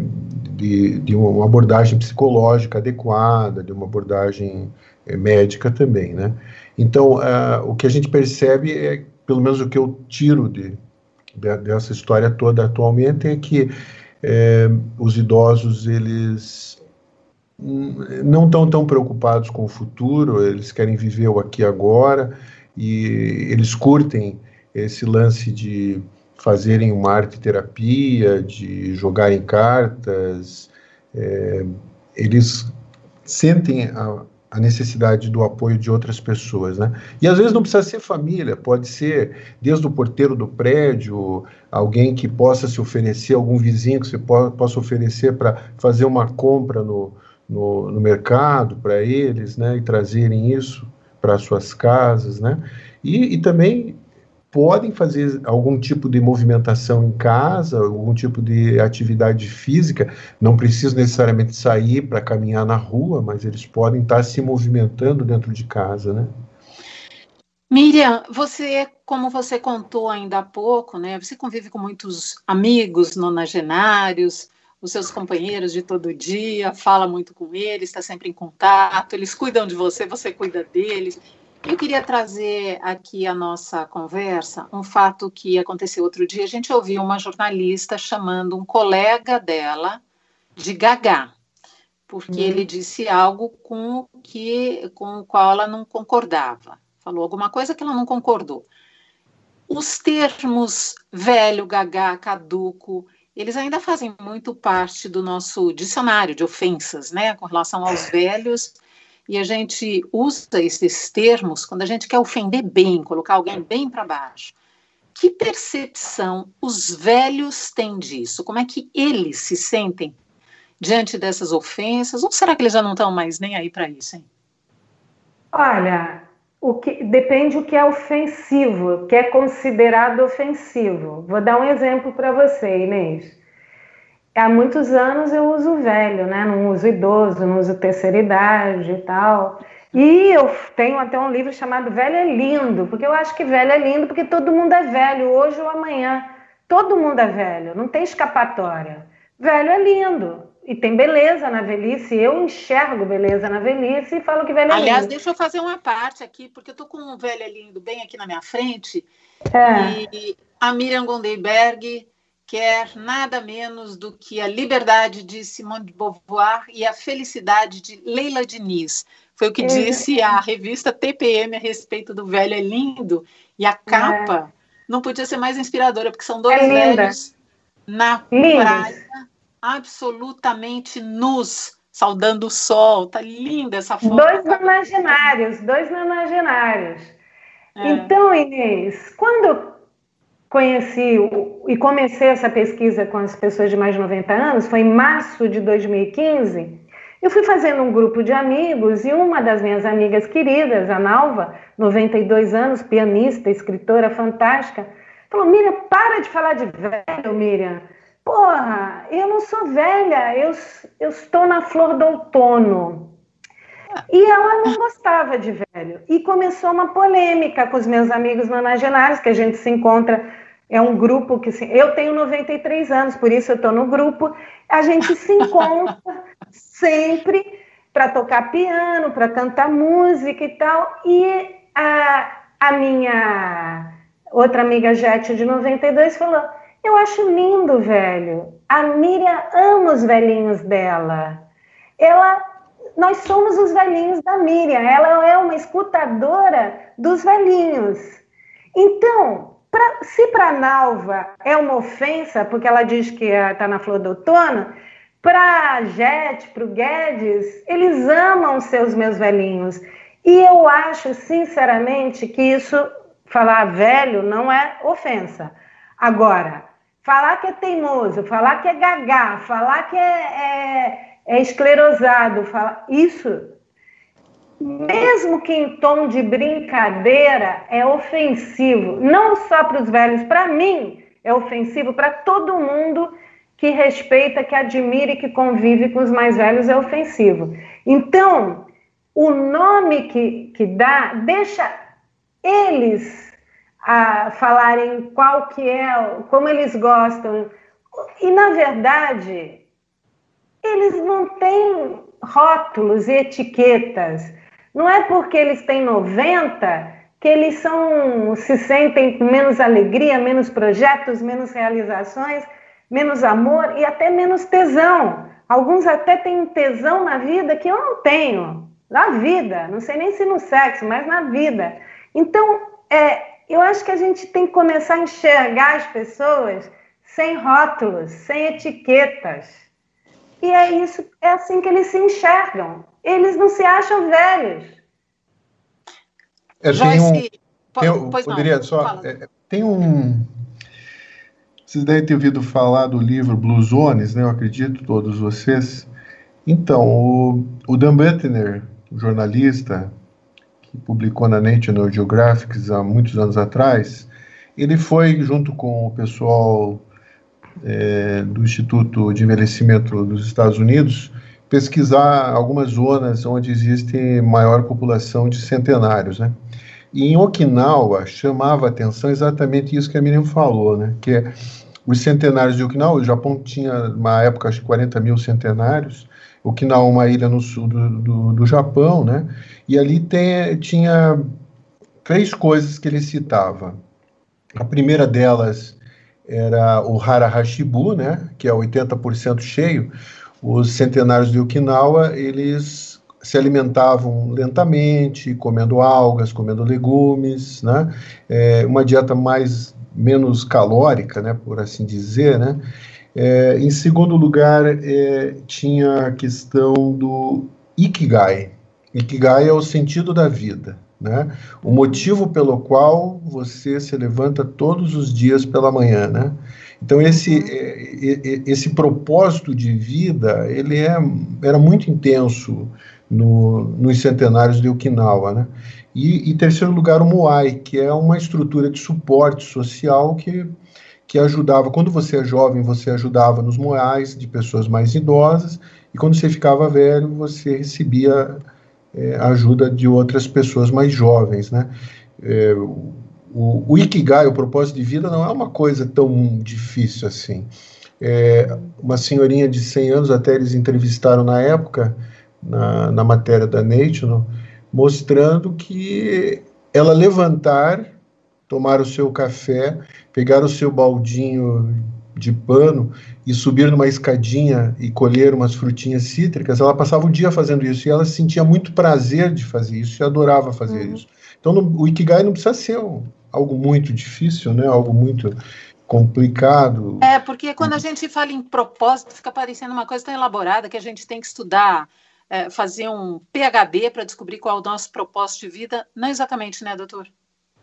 de, de, uma abordagem psicológica adequada, de uma abordagem é, médica também, né? Então uh, o que a gente percebe é, pelo menos o que eu tiro de dessa história toda atualmente é que é, os idosos eles não estão tão preocupados com o futuro, eles querem viver o aqui e agora e eles curtem esse lance de fazerem uma arte terapia, de jogarem cartas, é, eles sentem a, a, necessidade do apoio de outras pessoas, né? E às vezes não precisa ser família, pode ser desde o porteiro do prédio, alguém que possa se oferecer, algum vizinho que você po possa oferecer para fazer uma compra no, no, no mercado para eles, né, e trazerem isso para suas casas, né, e, e também podem fazer algum tipo de movimentação em casa, algum tipo de atividade física, não precisam necessariamente sair para caminhar na rua, mas eles podem estar se movimentando dentro de casa, né? Miriam, você, como você contou ainda há pouco, né, você convive com muitos amigos nonagenários, os seus companheiros de todo dia, fala muito com eles, está sempre em contato, eles cuidam de você, você cuida deles. Eu queria trazer aqui a nossa conversa um fato que aconteceu outro dia. A gente ouviu uma jornalista chamando um colega dela de Gagá, porque hum. ele disse algo com, que, com o qual ela não concordava. Falou alguma coisa que ela não concordou. Os termos velho, gagá, caduco, eles ainda fazem muito parte do nosso dicionário de ofensas, né, com relação aos velhos, e a gente usa esses termos quando a gente quer ofender bem, colocar alguém bem para baixo. Que percepção os velhos têm disso? Como é que eles se sentem diante dessas ofensas? Ou será que eles já não estão mais nem aí para isso, hein? Olha, o que depende o que é ofensivo, o que é considerado ofensivo. Vou dar um exemplo para você, Inês. Há muitos anos eu uso velho, né? Não uso idoso, não uso terceira idade e tal. E eu tenho até um livro chamado Velho é Lindo, porque eu acho que velho é lindo porque todo mundo é velho, hoje ou amanhã. Todo mundo é velho, não tem escapatória. Velho é lindo e tem beleza na velhice. Eu enxergo beleza na velhice e falo que velho é Aliás, lindo. deixa eu fazer uma parte aqui, porque eu tô com um velho lindo bem aqui na minha frente. É. E a Miriam Gondeiberg quer nada menos do que a liberdade de Simone de Beauvoir e a felicidade de Leila Diniz. Foi o que é. disse a revista TPM a respeito do velho é lindo. E a capa é. não podia ser mais inspiradora, porque são dois é velhos na praia absolutamente nus, saudando o sol. Tá linda essa foto. Dois nonagenários, dois nonagenários. É. Então, Inês, quando conheci e comecei essa pesquisa com as pessoas de mais de 90 anos, foi em março de 2015, eu fui fazendo um grupo de amigos e uma das minhas amigas queridas, a Nalva, 92 anos, pianista, escritora fantástica, falou: Miriam, para de falar de velho, Miriam. Porra, eu não sou velha, eu, eu estou na flor do outono. E ela não gostava de velho. E começou uma polêmica com os meus amigos nonagenários, que a gente se encontra, é um grupo que. Se, eu tenho 93 anos, por isso eu estou no grupo. A gente se encontra <laughs> sempre para tocar piano, para cantar música e tal. E a, a minha outra amiga Jete, de 92, falou eu acho lindo, velho. A Miriam ama os velhinhos dela. Ela, nós somos os velhinhos da Miriam. Ela é uma escutadora dos velhinhos. Então, pra, se para Nalva é uma ofensa, porque ela diz que está na flor do outono, para a Jet, para o Guedes, eles amam seus meus velhinhos. E eu acho, sinceramente, que isso, falar velho, não é ofensa. Agora, falar que é teimoso, falar que é gagá, falar que é, é, é esclerosado, falar, isso, mesmo que em tom de brincadeira, é ofensivo, não só para os velhos, para mim é ofensivo, para todo mundo que respeita, que admira e que convive com os mais velhos é ofensivo. Então, o nome que, que dá deixa eles a falarem qual que é, como eles gostam. E, na verdade, eles não têm rótulos e etiquetas. Não é porque eles têm 90 que eles são, se sentem com menos alegria, menos projetos, menos realizações, menos amor e até menos tesão. Alguns até têm tesão na vida que eu não tenho. Na vida, não sei nem se no sexo, mas na vida. Então, é, eu acho que a gente tem que começar a enxergar as pessoas sem rótulos, sem etiquetas. E é isso, é assim que eles se enxergam. Eles não se acham velhos. É, tem um, tem, pois poderia não, só. É, tem um. Vocês devem ter ouvido falar do livro Blue Zones, né? Eu acredito, todos vocês. Então, o, o Dan Buettner, jornalista, que publicou na National Geographic há muitos anos atrás, ele foi, junto com o pessoal é, do Instituto de Envelhecimento dos Estados Unidos, pesquisar algumas zonas onde existe maior população de centenários, né? E em Okinawa chamava a atenção exatamente isso que a Miriam falou, né? Que é os centenários de Okinawa, o Japão tinha, uma época, acho que 40 mil centenários, Okinawa é uma ilha no sul do, do, do Japão, né? E ali tem, tinha três coisas que ele citava. A primeira delas era o Hara Hashibu, né? Que é 80% cheio. Os centenários de Okinawa, eles se alimentavam lentamente, comendo algas, comendo legumes, né? É, uma dieta mais menos calórica, né? Por assim dizer, né? É, em segundo lugar, é, tinha a questão do Ikigai. Ikigai é o sentido da vida, né? O motivo pelo qual você se levanta todos os dias pela manhã, né? Então esse uhum. é, esse propósito de vida ele é, era muito intenso no, nos centenários de Okinawa, né? E em terceiro lugar o Moai, que é uma estrutura de suporte social que que ajudava, quando você é jovem, você ajudava nos moais de pessoas mais idosas, e quando você ficava velho, você recebia é, ajuda de outras pessoas mais jovens, né? É, o, o, Ikigai, o propósito de vida, não é uma coisa tão difícil assim. É, uma senhorinha de 100 anos, até eles entrevistaram na época, na, na matéria da Nature, mostrando que ela levantar, tomar o seu café pegar o seu baldinho de pano e subir numa escadinha e colher umas frutinhas cítricas, ela passava o dia fazendo isso e ela sentia muito prazer de fazer isso e adorava fazer uhum. isso. Então, no, o Ikigai não precisa ser um, algo muito difícil, né? Algo muito complicado. É, porque quando a gente fala em propósito, fica parecendo uma coisa tão elaborada que a gente tem que estudar, é, fazer um PhD para descobrir qual é o nosso propósito de vida. Não exatamente, né, doutor?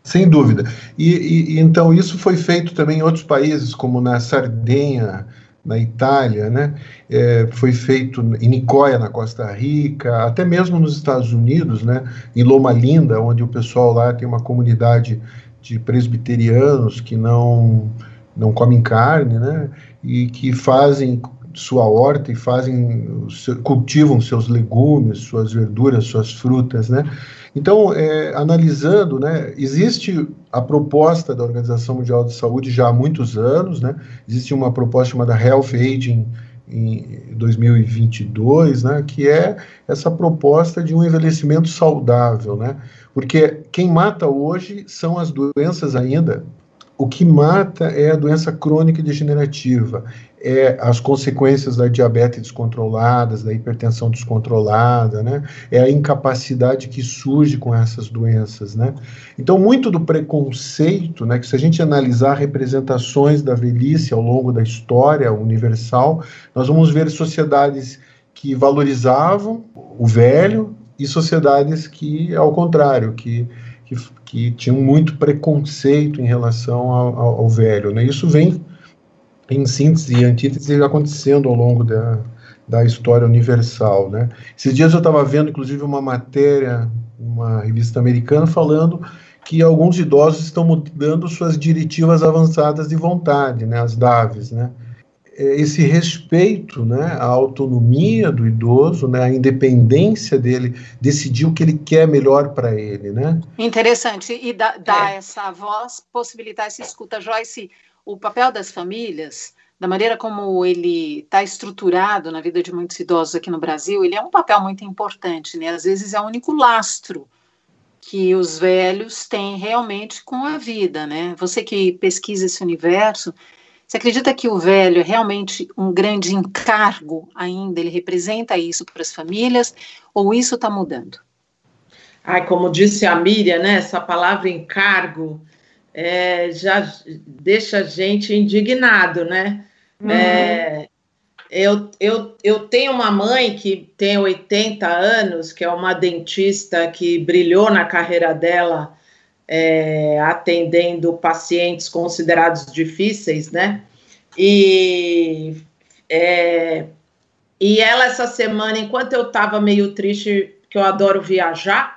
Sem dúvida. E, e, então isso foi feito também em outros países, como na Sardenha, na Itália, né? É, foi feito em Nicoya, na Costa Rica, até mesmo nos Estados Unidos, né? Em Loma Linda, onde o pessoal lá tem uma comunidade de presbiterianos que não não comem carne, né? E que fazem sua horta e fazem cultivam seus legumes, suas verduras, suas frutas, né? Então, é, analisando, né, existe a proposta da Organização Mundial de Saúde já há muitos anos, né, existe uma proposta chamada Health Aging em 2022, né, que é essa proposta de um envelhecimento saudável, né, porque quem mata hoje são as doenças ainda o que mata é a doença crônica e degenerativa, é as consequências da diabetes descontroladas, da hipertensão descontrolada, né? É a incapacidade que surge com essas doenças, né? Então, muito do preconceito, né, que se a gente analisar representações da velhice ao longo da história universal, nós vamos ver sociedades que valorizavam o velho e sociedades que, ao contrário, que que, que tinham muito preconceito em relação ao, ao, ao velho. Né? Isso vem em síntese e antítese acontecendo ao longo da, da história universal. Né? Esses dias eu estava vendo, inclusive, uma matéria, uma revista americana, falando que alguns idosos estão mudando suas diretivas avançadas de vontade, né, as DAVs, né? É, esse respeito né, à autonomia do idoso, né, à independência dele, decidir o que ele quer melhor para ele. Né? Interessante. E dar é. essa voz, possibilitar essa escuta. Joyce, o papel das famílias, da maneira como ele está estruturado na vida de muitos idosos aqui no Brasil, ele é um papel muito importante. Né? Às vezes é o único lastro que os velhos têm realmente com a vida. Né? Você que pesquisa esse universo, você acredita que o velho é realmente um grande encargo ainda? Ele representa isso para as famílias? Ou isso está mudando? Ai, como disse a Miriam, né, essa palavra encargo é, já deixa a gente indignado, né? Uhum. É, eu, eu, eu tenho uma mãe que tem 80 anos, que é uma dentista que brilhou na carreira dela é, atendendo pacientes considerados difíceis, né? E, é, e ela, essa semana, enquanto eu estava meio triste, que eu adoro viajar,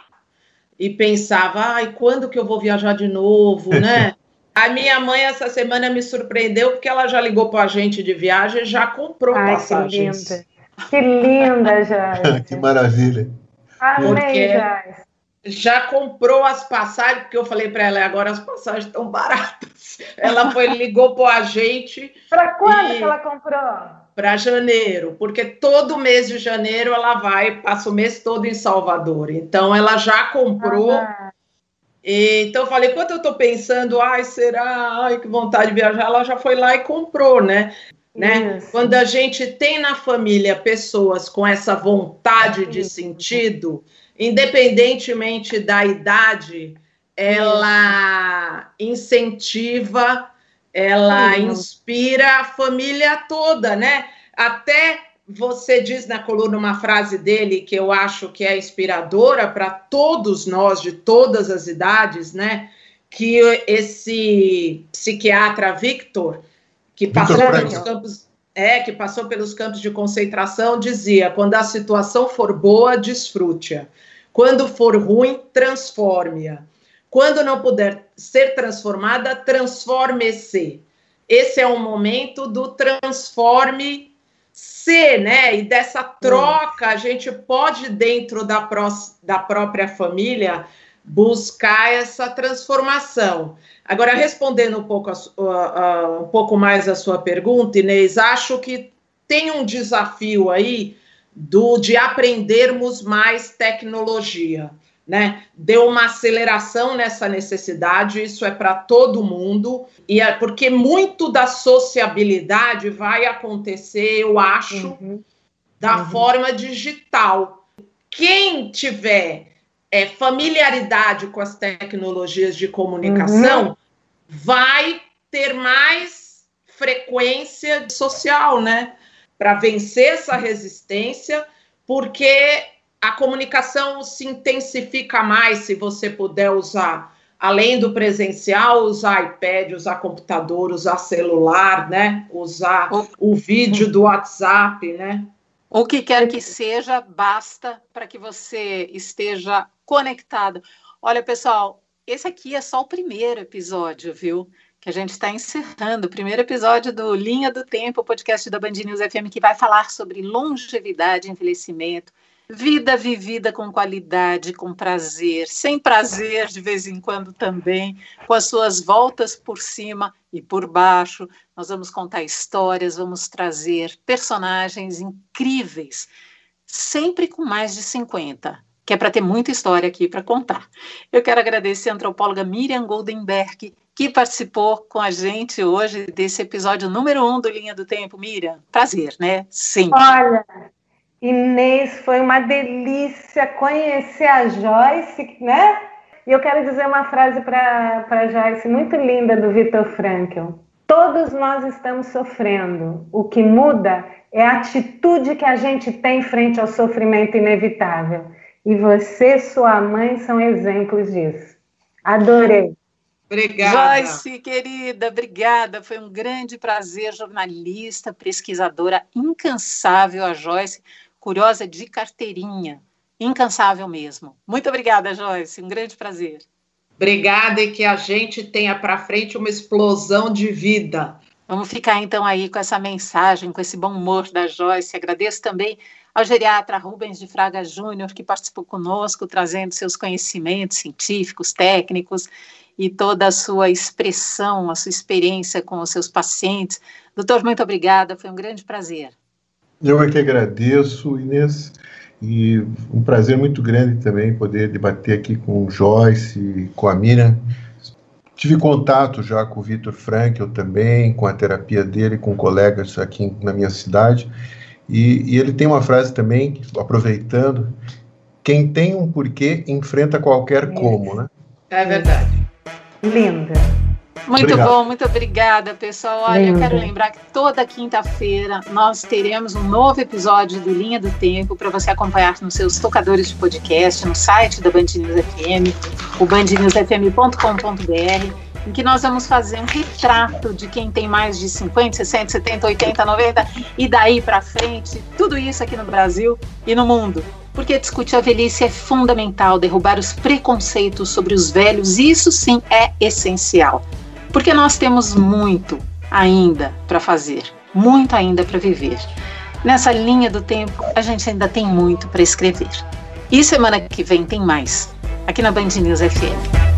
e pensava, ai, quando que eu vou viajar de novo, né? <laughs> A minha mãe essa semana me surpreendeu porque ela já ligou para a gente de viagem e já comprou ai, passagens. Que linda, que linda, <laughs> Jai. que maravilha. Amei, Jai já comprou as passagens, porque eu falei para ela, agora as passagens estão baratas. <laughs> Ela foi, ligou para o agente. Para quando e... que ela comprou? Para janeiro, porque todo mês de janeiro ela vai, passa o mês todo em Salvador. Então ela já comprou. Ah. E, então eu falei, quando eu estou pensando, ai, será? Ai, que vontade de viajar, ela já foi lá e comprou, né? né? Quando a gente tem na família pessoas com essa vontade de sentido, independentemente da idade, ela incentiva, ela inspira a família toda, né? Até você diz na coluna uma frase dele que eu acho que é inspiradora para todos nós de todas as idades, né? Que esse psiquiatra Victor, que passou pelos campos é que passou pelos campos de concentração, dizia: quando a situação for boa, desfrute-a. Quando for ruim, transforme-a. Quando não puder ser transformada, transforme-se. Esse é o momento do transforme se, né? E dessa troca, a gente pode, dentro da, pró da própria família, buscar essa transformação. Agora, respondendo um pouco, a, um pouco mais a sua pergunta, Inês, acho que tem um desafio aí do de aprendermos mais tecnologia, né? Deu uma aceleração nessa necessidade, isso é para todo mundo, e é porque muito da sociabilidade vai acontecer, eu acho, uhum. da uhum. forma digital. Quem tiver é, familiaridade com as tecnologias de comunicação uhum. vai ter mais frequência social, né? Para vencer essa resistência, porque a comunicação se intensifica mais se você puder usar, além do presencial, usar iPad, usar computador, usar celular, né? Usar o, o vídeo do WhatsApp, né? O que quer que seja, basta para que você esteja conectado. Olha, pessoal, esse aqui é só o primeiro episódio, viu? Que a gente está encerrando o primeiro episódio do Linha do Tempo, podcast da Band News FM, que vai falar sobre longevidade, envelhecimento, vida vivida com qualidade, com prazer, sem prazer de vez em quando também, com as suas voltas por cima e por baixo. Nós vamos contar histórias, vamos trazer personagens incríveis, sempre com mais de 50 que é para ter muita história aqui para contar. Eu quero agradecer a antropóloga Miriam Goldenberg, que participou com a gente hoje desse episódio número um do Linha do Tempo. Miriam, prazer, né? Sim. Olha, Inês, foi uma delícia conhecer a Joyce, né? E eu quero dizer uma frase para a Joyce muito linda do Viktor Frankl. Todos nós estamos sofrendo. O que muda é a atitude que a gente tem frente ao sofrimento inevitável. E você, sua mãe, são exemplos disso. Adorei. Obrigada. Joyce, querida, obrigada. Foi um grande prazer, jornalista, pesquisadora incansável, a Joyce, curiosa de carteirinha, incansável mesmo. Muito obrigada, Joyce, um grande prazer. Obrigada e que a gente tenha para frente uma explosão de vida. Vamos ficar então aí com essa mensagem, com esse bom humor da Joyce. Agradeço também ao geriatra Rubens de Fraga Júnior, que participou conosco, trazendo seus conhecimentos científicos, técnicos e toda a sua expressão, a sua experiência com os seus pacientes. Doutor, muito obrigada, foi um grande prazer. Eu é que agradeço, Inês, e um prazer muito grande também poder debater aqui com o Joyce e com a Miriam Tive contato já com o Vitor Frankel também, com a terapia dele, com colegas aqui na minha cidade. E, e, ele tem uma frase também, aproveitando: quem tem um porquê enfrenta qualquer como, né? É verdade. Linda. Muito Obrigado. bom, muito obrigada, pessoal. Olha, Linda. eu quero lembrar que toda quinta-feira nós teremos um novo episódio do Linha do Tempo para você acompanhar nos seus tocadores de podcast, no site da Band News FM, o bandnewsfm.com.br, em que nós vamos fazer um retrato de quem tem mais de 50, 60, 70, 80, 90 e daí para frente, tudo isso aqui no Brasil e no mundo porque discutir a velhice é fundamental, derrubar os preconceitos sobre os velhos, isso sim é essencial porque nós temos muito ainda para fazer, muito ainda para viver. Nessa linha do tempo, a gente ainda tem muito para escrever. E semana que vem tem mais, aqui na Band News FM.